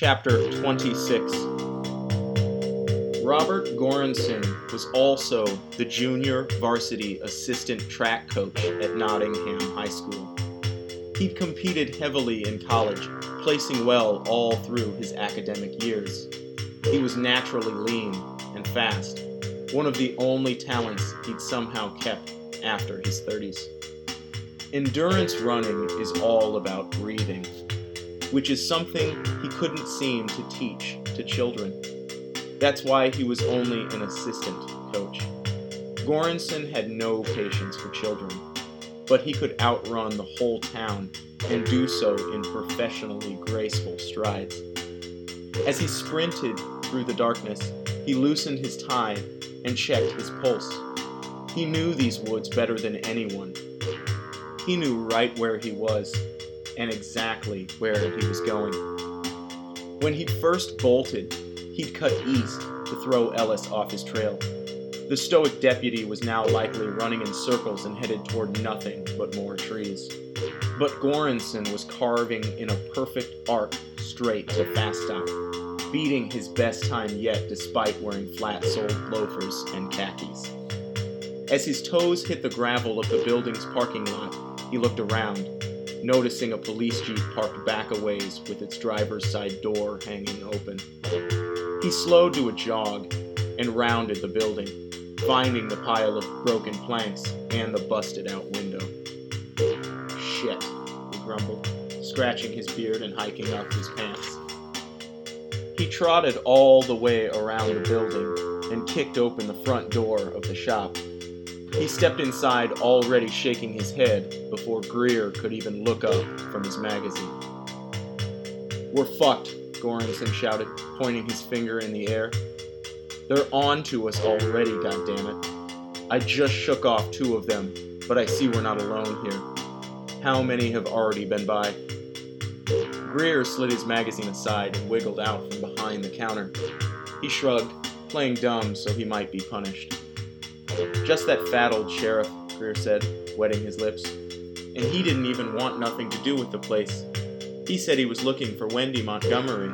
Chapter 26 Robert Goranson was also the junior varsity assistant track coach at Nottingham High School. He'd competed heavily in college, placing well all through his academic years. He was naturally lean and fast, one of the only talents he'd somehow kept after his 30s. Endurance running is all about breathing, which is something he couldn't seem to teach to children. That's why he was only an assistant coach. Goranson had no patience for children, but he could outrun the whole town and do so in professionally graceful strides. As he sprinted through the darkness, he loosened his tie and checked his pulse. He knew these woods better than anyone. He knew right where he was and exactly where he was going. When he first bolted, he'd cut east to throw Ellis off his trail. The stoic deputy was now likely running in circles and headed toward nothing but more trees. But Goranson was carving in a perfect arc straight to Fastop, beating his best time yet despite wearing flat-soled loafers and khakis. As his toes hit the gravel of the building's parking lot, he looked around, noticing a police jeep parked back a ways with its driver's side door hanging open. He slowed to a jog and rounded the building, finding the pile of broken planks and the busted out window. Shit, he grumbled, scratching his beard and hiking up his pants. He trotted all the way around the building and kicked open the front door of the shop. He stepped inside, already shaking his head, before Greer could even look up from his magazine. We're fucked, Goranson shouted, pointing his finger in the air. They're on to us already, goddammit. I just shook off two of them, but I see we're not alone here. How many have already been by? Greer slid his magazine aside and wiggled out from behind the counter. He shrugged, playing dumb so he might be punished. Just that fat old sheriff, Greer said, wetting his lips. And he didn't even want nothing to do with the place. He said he was looking for Wendy Montgomery.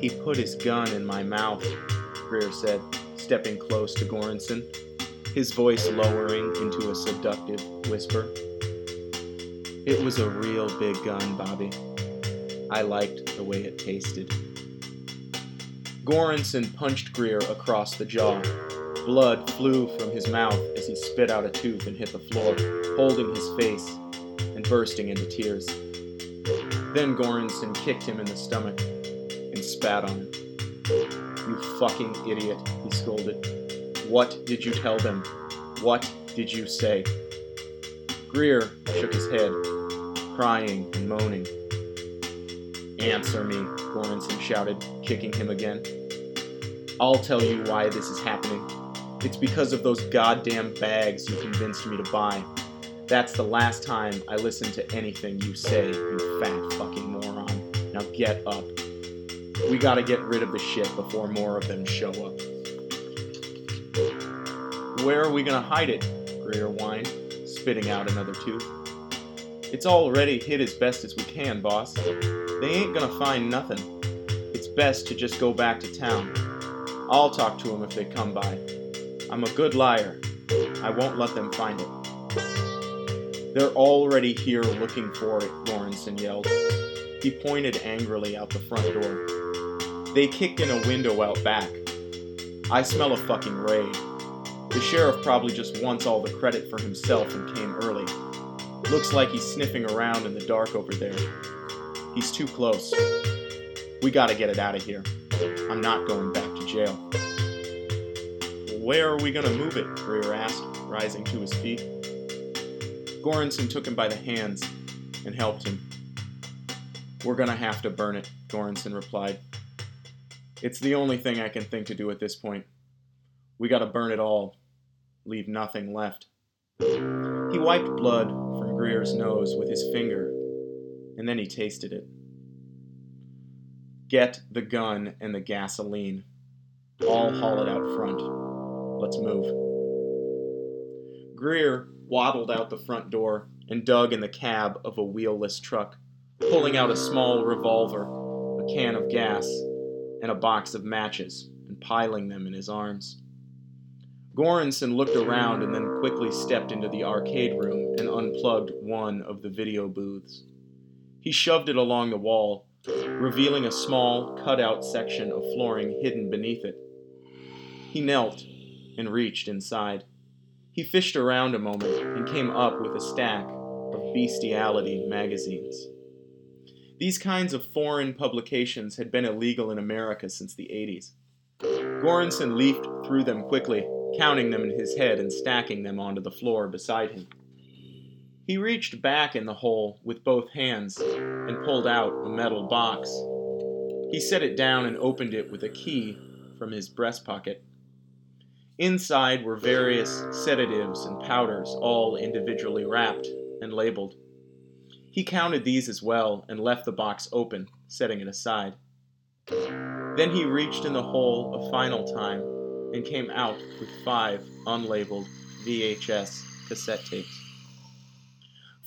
He put his gun in my mouth, Greer said, stepping close to Goranson, his voice lowering into a seductive whisper. It was a real big gun, Bobby. I liked the way it tasted. Goranson punched Greer across the jaw. Blood flew from his mouth as he spit out a tooth and hit the floor, holding his face and bursting into tears. Then Goranson kicked him in the stomach and spat on him. You fucking idiot, he scolded. What did you tell them? What did you say? Greer shook his head, crying and moaning. Answer me, Goranson shouted, kicking him again. I'll tell you why this is happening. It's because of those goddamn bags you convinced me to buy. That's the last time I listen to anything you say, you fat fucking moron. Now get up. We gotta get rid of the shit before more of them show up. Where are we gonna hide it? Greer whined, spitting out another tooth. It's already hid as best as we can, boss. They ain't gonna find nothing. It's best to just go back to town. I'll talk to them if they come by. I'm a good liar. I won't let them find it. They're already here looking for it, Goranson yelled. He pointed angrily out the front door. They kicked in a window out back. I smell a fucking raid. The sheriff probably just wants all the credit for himself and came early. Looks like he's sniffing around in the dark over there. He's too close. We gotta get it out of here. I'm not going back to jail. Where are we gonna move it? Greer asked, rising to his feet. Goranson took him by the hands and helped him. We're gonna have to burn it, Goranson replied. It's the only thing I can think to do at this point. We gotta burn it all, leave nothing left. He wiped blood from Greer's nose with his finger, and then he tasted it. Get the gun and the gasoline. I'll haul it out front. Let's move. Greer waddled out the front door and dug in the cab of a wheelless truck, pulling out a small revolver. a can of gas, and a box of matches, and piling them in his arms. Goranson looked around and then quickly stepped into the arcade room and unplugged one of the video booths. He shoved it along the wall, revealing a small, cut-out section of flooring hidden beneath it. He knelt and reached inside. He fished around a moment and came up with a stack of bestiality magazines. These kinds of foreign publications had been illegal in America since the 80s. Goranson leafed through them quickly, counting them in his head and stacking them onto the floor beside him. He reached back in the hole with both hands and pulled out a metal box. He set it down and opened it with a key from his breast pocket. Inside were various sedatives and powders, all individually wrapped and labeled. He counted these as well and left the box open, setting it aside. Then he reached in the hole a final time and came out with five unlabeled VHS cassette tapes.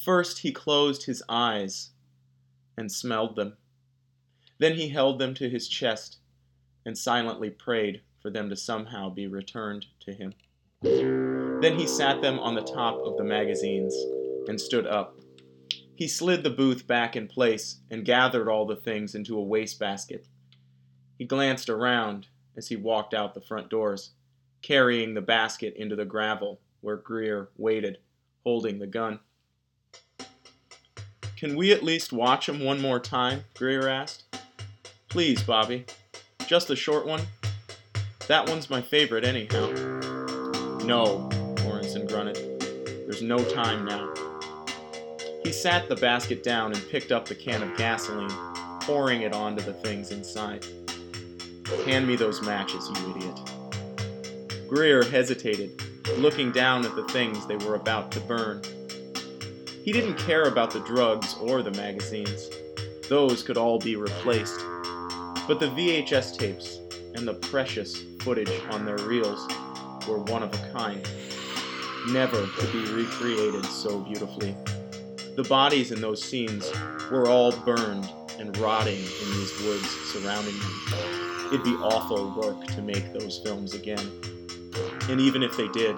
First, he closed his eyes and smelled them. Then he held them to his chest and silently prayed for them to somehow be returned to him. Then he sat them on the top of the magazines and stood up. He slid the booth back in place and gathered all the things into a wastebasket. He glanced around as he walked out the front doors, carrying the basket into the gravel where Greer waited, holding the gun. Can we at least watch him one more time? Greer asked. Please, Bobby. Just a short one. That one's my favorite, anyhow. No, Goranson grunted. There's no time now. He sat the basket down and picked up the can of gasoline, pouring it onto the things inside. Hand me those matches, you idiot. Greer hesitated, looking down at the things they were about to burn. He didn't care about the drugs or the magazines. Those could all be replaced. But the VHS tapes and the precious footage on their reels were one of a kind, never to be recreated so beautifully. The bodies in those scenes were all burned and rotting in these woods surrounding them. It'd be awful work to make those films again. And even if they did,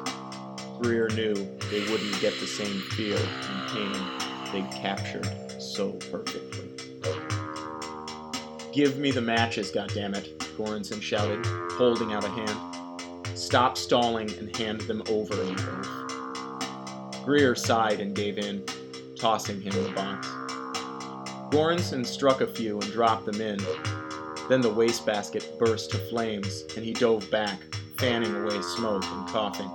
Greer knew they wouldn't get the same fear and pain they'd captured so perfectly. Give me the matches, goddammit, Goranson shouted, holding out a hand. Stop stalling and hand them over, oaf. Greer sighed and gave in, tossing him the box. Goranson struck a few and dropped them in, then the wastebasket burst to flames, and he dove back, fanning away smoke and coughing.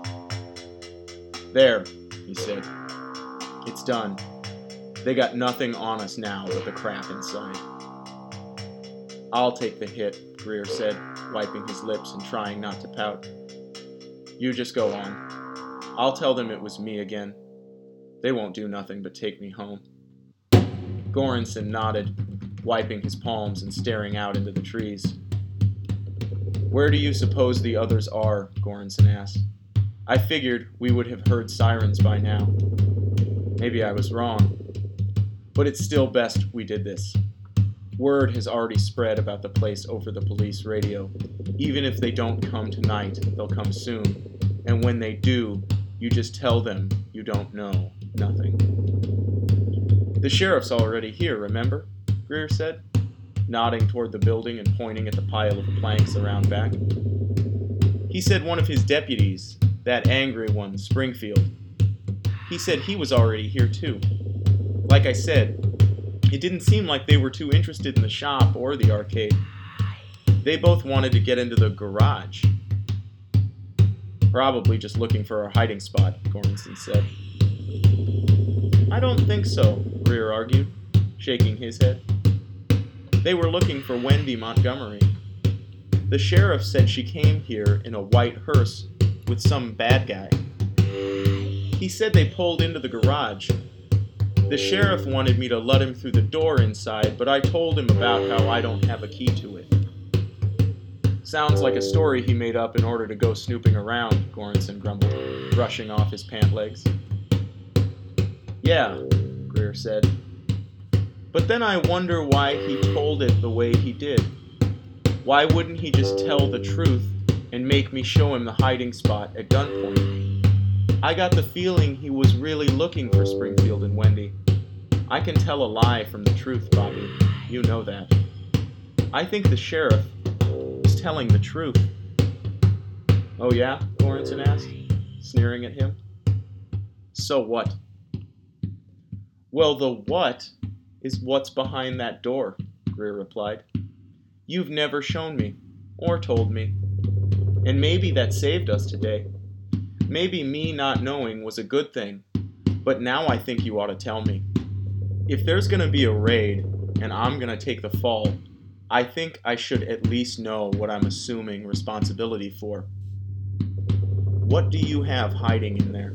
There, he said. It's done. They got nothing on us now but the crap inside. I'll take the hit, Greer said, wiping his lips and trying not to pout. You just go on. I'll tell them it was me again. They won't do nothing but take me home. Goranson nodded, wiping his palms and staring out into the trees. Where do you suppose the others are? Goranson asked. I figured we would have heard sirens by now. Maybe I was wrong. But it's still best we did this. Word has already spread about the place over the police radio. Even if they don't come tonight, they'll come soon. And when they do, you just tell them you don't know nothing. The sheriff's already here, remember? Greer said, nodding toward the building and pointing at the pile of planks around back. He said one of his deputies, that angry one, Springfield, he said he was already here too. Like I said, it didn't seem like they were too interested in the shop or the arcade. They both wanted to get into the garage. Probably just looking for a hiding spot, Goranson said. I don't think so, Greer argued, shaking his head. They were looking for Wendy Montgomery. The sheriff said she came here in a white hearse with some bad guy. He said they pulled into the garage. The sheriff wanted me to let him through the door inside, but I told him about how I don't have a key to it. Sounds like a story he made up in order to go snooping around, Goranson grumbled, brushing off his pant legs. Yeah, Greer said. But then I wonder why he told it the way he did. Why wouldn't he just tell the truth and make me show him the hiding spot at gunpoint? I got the feeling he was really looking for Springfield and Wendy. I can tell a lie from the truth, Bobby. You know that. I think the sheriff is telling the truth. Oh, yeah? Goranson asked, sneering at him. So what? Well, the what is what's behind that door, Greer replied. You've never shown me, or told me. And maybe that saved us today. Maybe me not knowing was a good thing, but now I think you ought to tell me. If there's gonna be a raid, and I'm gonna take the fall, I think I should at least know what I'm assuming responsibility for. What do you have hiding in there?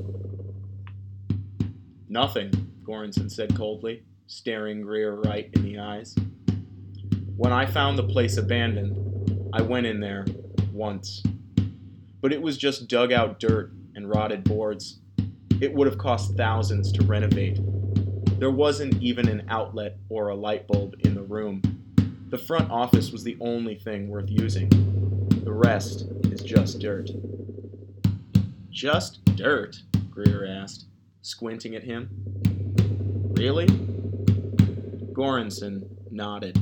Nothing, Goranson said coldly, staring Greer right in the eyes. When I found the place abandoned, I went in there once. But it was just dug out dirt and rotted boards. It would have cost thousands to renovate. There wasn't even an outlet or a light bulb in the room. The front office was the only thing worth using. The rest is just dirt. Just dirt? Greer asked, squinting at him. Really? Goranson nodded.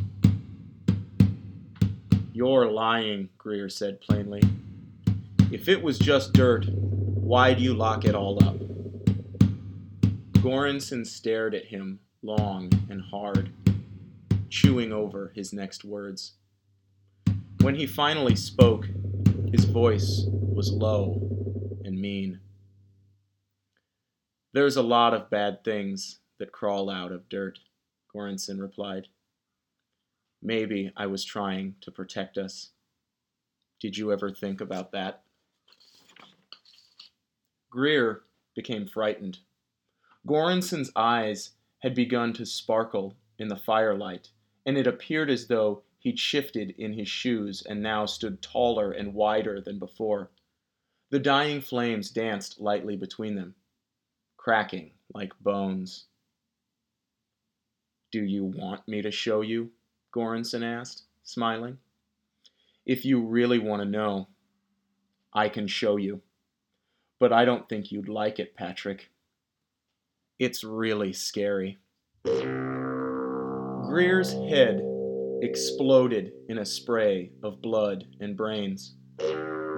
You're lying, Greer said plainly. If it was just dirt, why do you lock it all up? Goranson stared at him long and hard, chewing over his next words. When he finally spoke, his voice was low and mean. There's a lot of bad things that crawl out of dirt. Goranson replied. Maybe I was trying to protect us. Did you ever think about that? Greer became frightened. Goranson's eyes had begun to sparkle in the firelight, and it appeared as though he'd shifted in his shoes and now stood taller and wider than before. The dying flames danced lightly between them, cracking like bones. Do you want me to show you? Goranson asked, smiling. If you really want to know, I can show you. But I don't think you'd like it, Patrick. It's really scary. Greer's head exploded in a spray of blood and brains.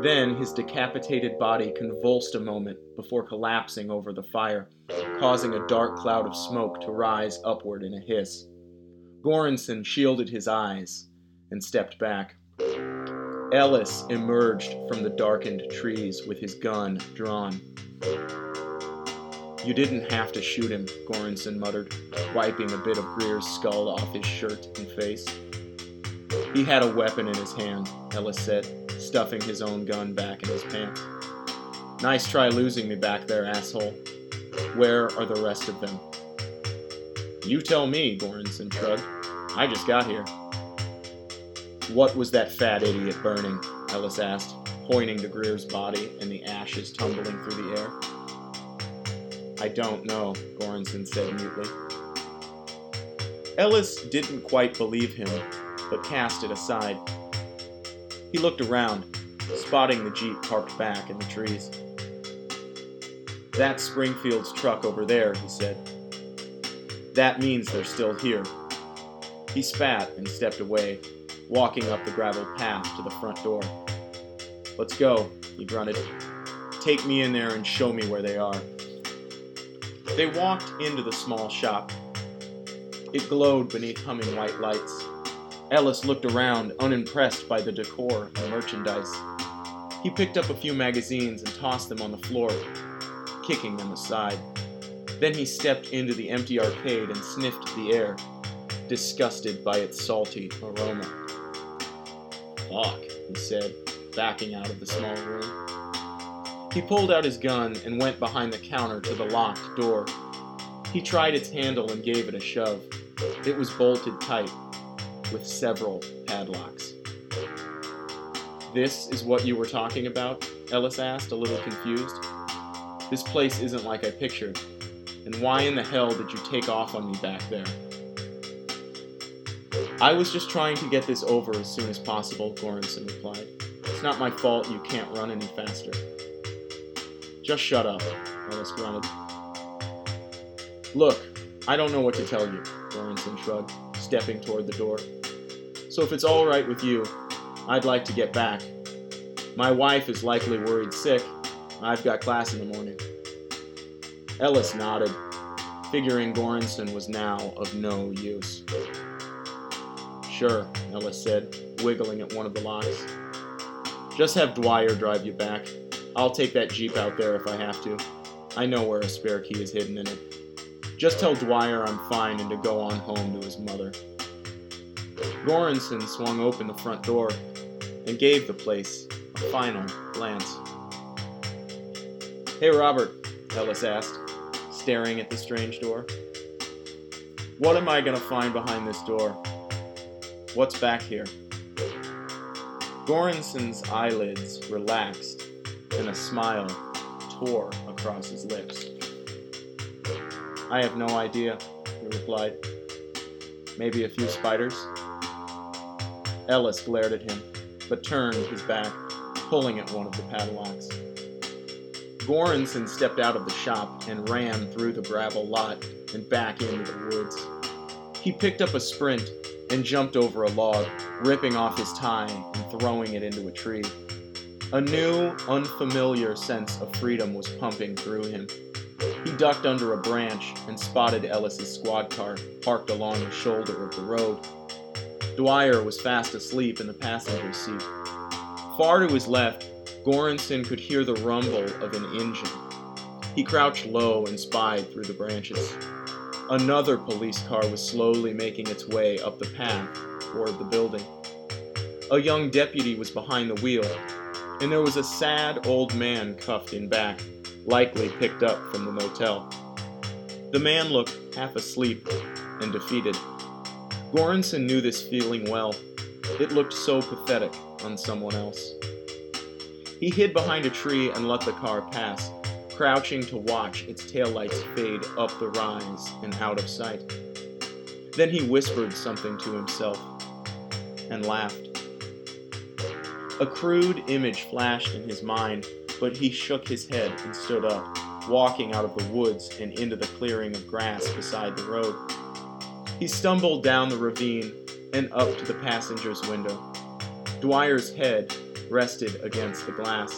Then his decapitated body convulsed a moment before collapsing over the fire, causing a dark cloud of smoke to rise upward in a hiss. Goranson shielded his eyes and stepped back. Ellis emerged from the darkened trees with his gun drawn. You didn't have to shoot him, Goranson muttered, wiping a bit of Greer's skull off his shirt and face. He had a weapon in his hand, Ellis said, stuffing his own gun back in his pants. Nice try losing me back there, asshole. Where are the rest of them? You tell me, Goranson shrugged. I just got here. What was that fat idiot burning? Ellis asked, pointing to Greer's body and the ashes tumbling through the air. I don't know, Goranson said mutely. Ellis didn't quite believe him, but cast it aside. He looked around, spotting the Jeep parked back in the trees. That's Springfield's truck over there, he said. That means they're still here. He spat and stepped away, walking up the gravel path to the front door. Let's go, he grunted. Take me in there and show me where they are. They walked into the small shop. It glowed beneath humming white lights. Ellis looked around, unimpressed by the decor and merchandise. He picked up a few magazines and tossed them on the floor, kicking them aside. Then he stepped into the empty arcade and sniffed the air, disgusted by its salty aroma. Fuck, he said, backing out of the small room. He pulled out his gun and went behind the counter to the locked door. He tried its handle and gave it a shove. It was bolted tight, with several padlocks. This is what you were talking about? Ellis asked, a little confused. This place isn't like I pictured. And why in the hell did you take off on me back there? I was just trying to get this over as soon as possible, Goranson replied. It's not my fault you can't run any faster. Just shut up, Ellis grunted. Look, I don't know what to tell you, Goranson shrugged, stepping toward the door. So if it's all right with you, I'd like to get back. My wife is likely worried sick. I've got class in the morning. Ellis nodded, figuring Goranson was now of no use. Sure, Ellis said, wiggling at one of the locks. Just have Dwyer drive you back. I'll take that Jeep out there if I have to. I know where a spare key is hidden in it. Just tell Dwyer I'm fine and to go on home to his mother. Goranson swung open the front door and gave the place a final glance. Hey, Robert, Ellis asked, staring at the strange door. What am I going to find behind this door? What's back here? Goranson's eyelids relaxed, and a smile tore across his lips. I have no idea, he replied. Maybe a few spiders? Ellis glared at him, but turned his back, pulling at one of the padlocks. Goranson stepped out of the shop and ran through the gravel lot and back into the woods. He picked up a sprint and jumped over a log, ripping off his tie and throwing it into a tree. A new, unfamiliar sense of freedom was pumping through him. He ducked under a branch and spotted Ellis's squad car parked along the shoulder of the road. Dwyer was fast asleep in the passenger seat. Far to his left, Goranson could hear the rumble of an engine. He crouched low and spied through the branches. Another police car was slowly making its way up the path toward the building. A young deputy was behind the wheel, and there was a sad old man cuffed in back, likely picked up from the motel. The man looked half asleep and defeated. Goranson knew this feeling well. It looked so pathetic on someone else. He hid behind a tree and let the car pass, crouching to watch its taillights fade up the rise and out of sight. Then he whispered something to himself and laughed. A crude image flashed in his mind, but he shook his head and stood up, walking out of the woods and into the clearing of grass beside the road. He stumbled down the ravine and up to the passenger's window. Dwyer's head rested against the glass.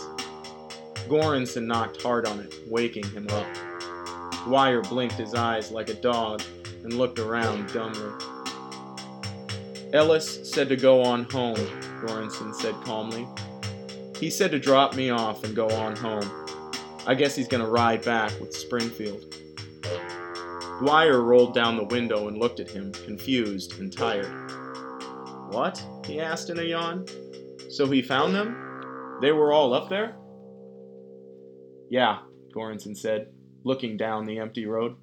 Goranson knocked hard on it, waking him up. Dwyer blinked his eyes like a dog and looked around dumbly. Ellis said to go on home, Goranson said calmly. He said to drop me off and go on home. I guess he's going to ride back with Springfield. Dwyer rolled down the window and looked at him, confused and tired. What? he asked in a yawn. So he found them? They were all up there? Yeah, Goranson said, looking down the empty road.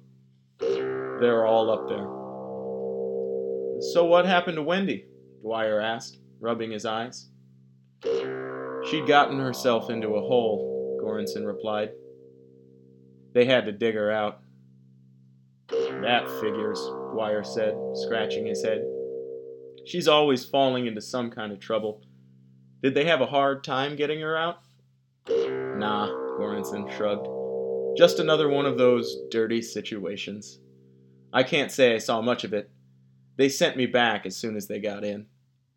They're all up there. So what happened to Wendy? Dwyer asked, rubbing his eyes. She'd gotten herself into a hole, Goranson replied. They had to dig her out. That figures, Dwyer said, scratching his head. She's always falling into some kind of trouble. Did they have a hard time getting her out? Nah, Goranson shrugged. Just another one of those dirty situations. I can't say I saw much of it. They sent me back as soon as they got in.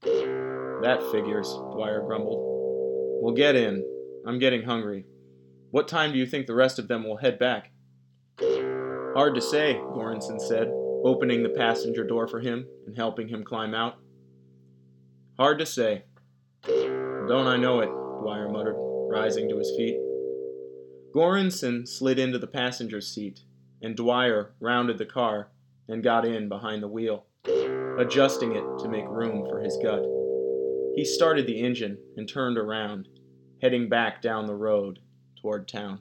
That figures, Dwyer grumbled. We'll get in. I'm getting hungry. What time do you think the rest of them will head back? Hard to say, Goranson said, opening the passenger door for him and helping him climb out. Hard to say. Don't I know it, Dwyer muttered, rising to his feet. Goranson slid into the passenger seat, and Dwyer rounded the car and got in behind the wheel, adjusting it to make room for his gut. He started the engine and turned around, heading back down the road toward town.